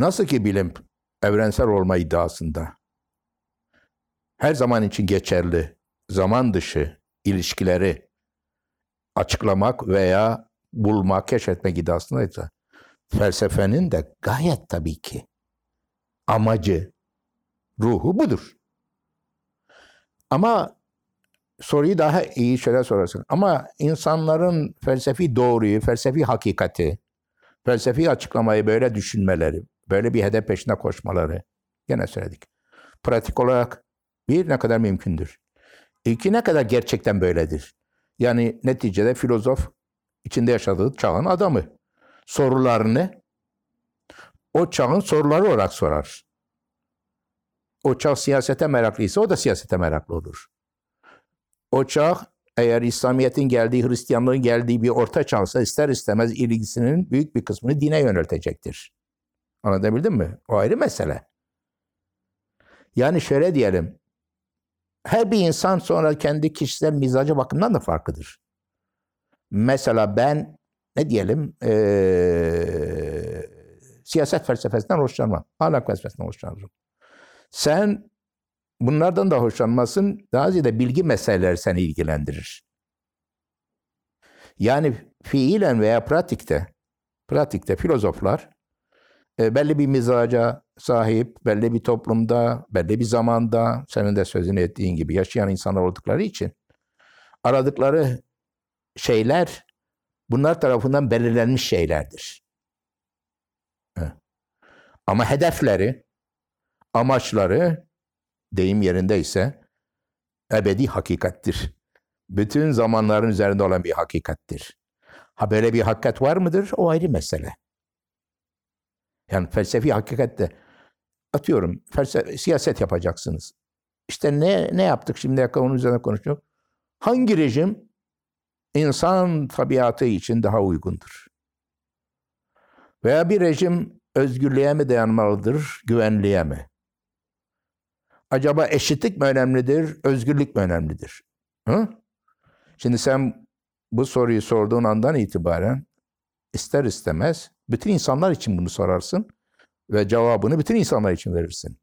Nasıl ki bilim evrensel olma iddiasında her zaman için geçerli zaman dışı ilişkileri açıklamak veya bulmak, keşfetmek iddiasındaysa felsefenin de gayet tabii ki amacı, ruhu budur. Ama soruyu daha iyi şöyle sorarsın. Ama insanların felsefi doğruyu, felsefi hakikati, felsefi açıklamayı böyle düşünmeleri, böyle bir hedef peşinde koşmaları gene söyledik. Pratik olarak bir, ne kadar mümkündür. İki, ne kadar gerçekten böyledir. Yani neticede filozof içinde yaşadığı çağın adamı. Sorularını o çağın soruları olarak sorar. O çağ siyasete meraklıysa o da siyasete meraklı olur. O çağ eğer İslamiyet'in geldiği, Hristiyanlığın geldiği bir orta çağsa ister istemez ilgisinin büyük bir kısmını dine yöneltecektir. Anlatabildim mi? O ayrı mesele. Yani şöyle diyelim, her bir insan sonra kendi kişisel mizacı bakımından da farklıdır. Mesela ben ne diyelim ee, siyaset felsefesinden hoşlanmam. Ahlak felsefesinden hoşlanırım. Sen bunlardan da hoşlanmasın. Daha ziyade bilgi meseleleri seni ilgilendirir. Yani fiilen veya pratikte, pratikte filozoflar belli bir mizaca sahip, belli bir toplumda, belli bir zamanda, senin de sözünü ettiğin gibi yaşayan insanlar oldukları için aradıkları şeyler bunlar tarafından belirlenmiş şeylerdir. Ama hedefleri, amaçları deyim yerindeyse ebedi hakikattir. Bütün zamanların üzerinde olan bir hakikattir. Ha böyle bir hakikat var mıdır? O ayrı mesele. Yani felsefi hakikatte atıyorum felsefe, siyaset yapacaksınız. İşte ne ne yaptık şimdi onun üzerine konuşuyor. Hangi rejim insan tabiatı için daha uygundur? Veya bir rejim özgürlüğe mi dayanmalıdır, güvenliğe mi? Acaba eşitlik mi önemlidir, özgürlük mü önemlidir? Hı? Şimdi sen bu soruyu sorduğun andan itibaren ister istemez bütün insanlar için bunu sorarsın ve cevabını bütün insanlar için verirsin.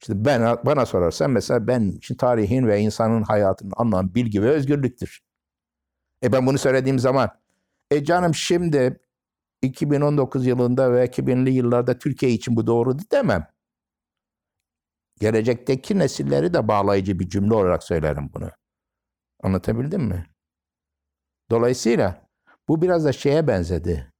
İşte ben bana sorarsan mesela ben için tarihin ve insanın hayatının anlamı bilgi ve özgürlüktür. E ben bunu söylediğim zaman e canım şimdi 2019 yılında ve 2000'li yıllarda Türkiye için bu doğru demem. Gelecekteki nesilleri de bağlayıcı bir cümle olarak söylerim bunu. Anlatabildim mi? Dolayısıyla bu biraz da şeye benzedi.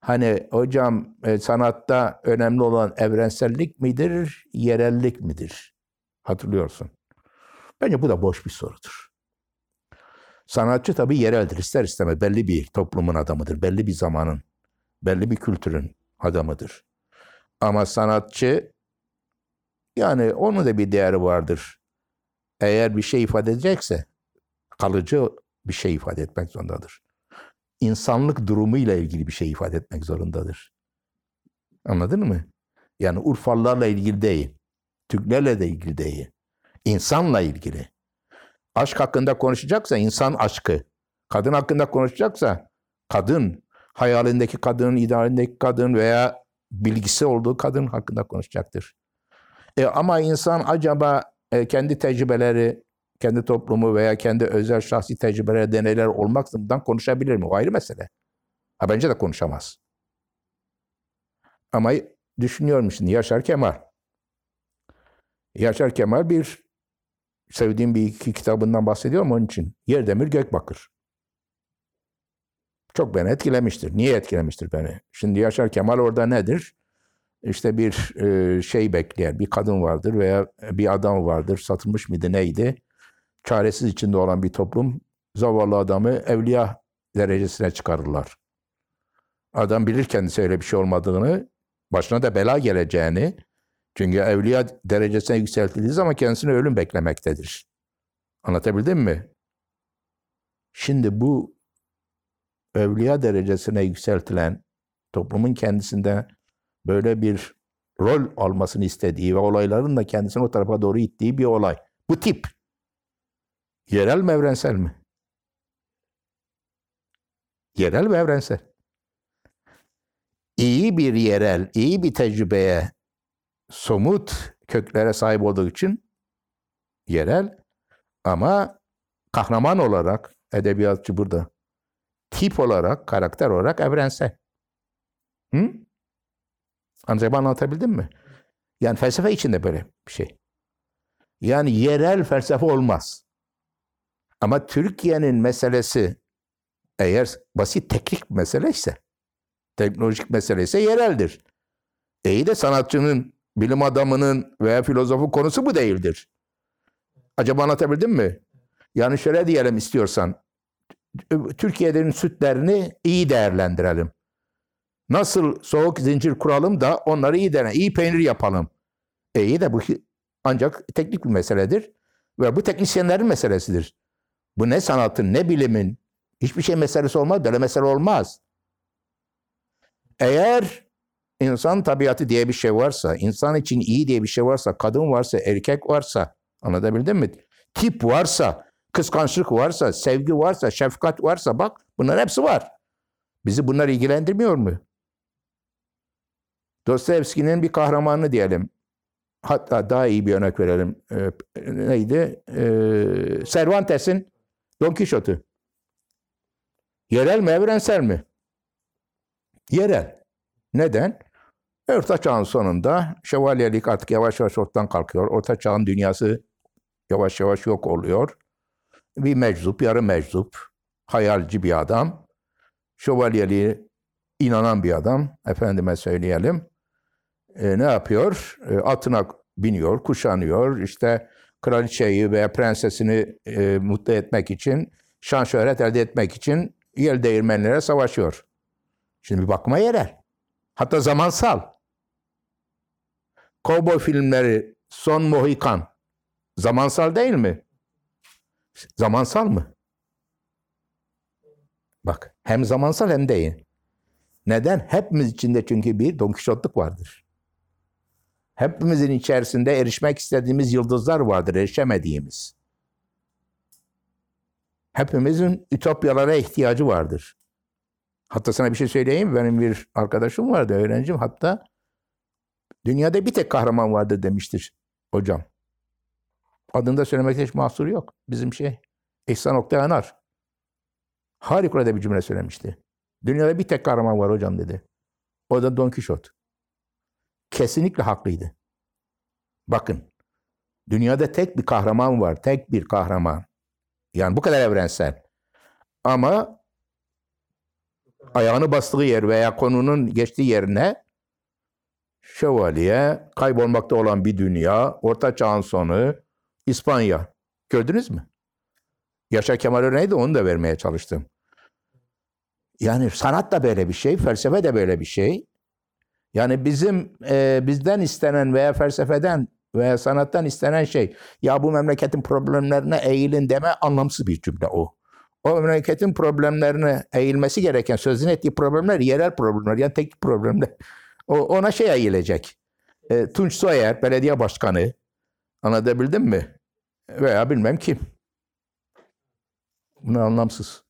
Hani hocam e, sanatta önemli olan evrensellik midir, yerellik midir? Hatırlıyorsun. Bence bu da boş bir sorudur. Sanatçı tabii yereldir. ister istemez belli bir toplumun adamıdır. Belli bir zamanın, belli bir kültürün adamıdır. Ama sanatçı yani onun da bir değeri vardır. Eğer bir şey ifade edecekse kalıcı bir şey ifade etmek zorundadır insanlık durumuyla ilgili bir şey ifade etmek zorundadır. Anladın mı? Yani Urfalılarla ilgili değil. Türklerle de ilgili değil. İnsanla ilgili. Aşk hakkında konuşacaksa insan aşkı. Kadın hakkında konuşacaksa kadın, hayalindeki kadın, idealindeki kadın veya bilgisi olduğu kadın hakkında konuşacaktır. E, ama insan acaba e, kendi tecrübeleri, kendi toplumu veya kendi özel şahsi tecrübeleri, deneyler olmaksızın konuşabilir mi? O ayrı mesele. Ha bence de konuşamaz. Ama düşünüyorum şimdi Yaşar Kemal. Yaşar Kemal bir sevdiğim bir iki kitabından bahsediyorum onun için. Yerdemir Gökbakır. Çok beni etkilemiştir. Niye etkilemiştir beni? Şimdi Yaşar Kemal orada nedir? İşte bir e, şey bekleyen bir kadın vardır veya bir adam vardır. Satılmış mıydı neydi? Çaresiz içinde olan bir toplum zavallı adamı evliya derecesine çıkarırlar. Adam bilir kendisi öyle bir şey olmadığını, başına da bela geleceğini, çünkü evliya derecesine yükseltildiği zaman kendisini ölüm beklemektedir. Anlatabildim mi? Şimdi bu evliya derecesine yükseltilen toplumun kendisinde böyle bir rol almasını istediği ve olayların da kendisini o tarafa doğru ittiği bir olay. Bu tip Yerel mi evrensel mi? Yerel ve evrensel. iyi bir yerel, iyi bir tecrübeye, somut köklere sahip olduğu için yerel ama kahraman olarak, edebiyatçı burada, tip olarak, karakter olarak evrensel. Hı? Acaba anlatabildim mi? Yani felsefe için de böyle bir şey. Yani yerel felsefe olmaz. Ama Türkiye'nin meselesi eğer basit teknik mesele ise, teknolojik mesele ise yereldir. E iyi de sanatçının, bilim adamının veya filozofun konusu bu değildir. Acaba anlatabildim mi? Yani şöyle diyelim istiyorsan, Türkiye'nin sütlerini iyi değerlendirelim. Nasıl soğuk zincir kuralım da onları iyi dene, iyi peynir yapalım. E iyi de bu ancak teknik bir meseledir ve bu teknisyenlerin meselesidir. Bu ne sanatın, ne bilimin, hiçbir şey meselesi olmaz, böyle mesele olmaz. Eğer insan tabiatı diye bir şey varsa, insan için iyi diye bir şey varsa, kadın varsa, erkek varsa, anlatabildim mi? Tip varsa, kıskançlık varsa, sevgi varsa, şefkat varsa bak bunların hepsi var. Bizi bunlar ilgilendirmiyor mu? Dostoyevski'nin bir kahramanı diyelim. Hatta daha iyi bir örnek verelim. Ee, neydi? Ee, Cervantes'in Don Quixote. Yerel mi, evrensel mi? Yerel. Neden? Orta Çağ'ın sonunda şövalyelik artık yavaş yavaş ortadan kalkıyor. Orta Çağ'ın dünyası yavaş yavaş yok oluyor. Bir meczup, yarı meczup, hayalci bir adam. Şövalyeliğe inanan bir adam, efendime söyleyelim. E, ne yapıyor? E, atına biniyor, kuşanıyor. İşte kraliçeyi veya prensesini e, mutlu etmek için, şan şöhret elde etmek için yel değirmenlere savaşıyor. Şimdi bir bakma yerel. Hatta zamansal. Kovboy filmleri Son Mohikan zamansal değil mi? Zamansal mı? Bak hem zamansal hem değil. Neden? Hepimiz içinde çünkü bir Don Kişotluk vardır. Hepimizin içerisinde erişmek istediğimiz yıldızlar vardır, erişemediğimiz. Hepimizin ütopyalara ihtiyacı vardır. Hatta sana bir şey söyleyeyim. Benim bir arkadaşım vardı, öğrencim. Hatta dünyada bir tek kahraman vardır demiştir hocam. Adını da söylemekte hiç mahsur yok. Bizim şey İhsan Oktay Anar. Harikulade bir cümle söylemişti. Dünyada bir tek kahraman var hocam dedi. O da Don Quixote. Kesinlikle haklıydı. Bakın. Dünyada tek bir kahraman var. Tek bir kahraman. Yani bu kadar evrensel. Ama ayağını bastığı yer veya konunun geçtiği yerine şövalye, kaybolmakta olan bir dünya, orta çağın sonu, İspanya. Gördünüz mü? Yaşar Kemal örneği onu da vermeye çalıştım. Yani sanat da böyle bir şey, felsefe de böyle bir şey. Yani bizim e, bizden istenen veya felsefeden veya sanattan istenen şey ya bu memleketin problemlerine eğilin deme anlamsız bir cümle o. O memleketin problemlerine eğilmesi gereken sözün ettiği problemler yerel problemler yani tek problemler. O, ona şey eğilecek. E, Tunç Soyer belediye başkanı anlatabildim mi? Veya bilmem kim. Bunlar anlamsız.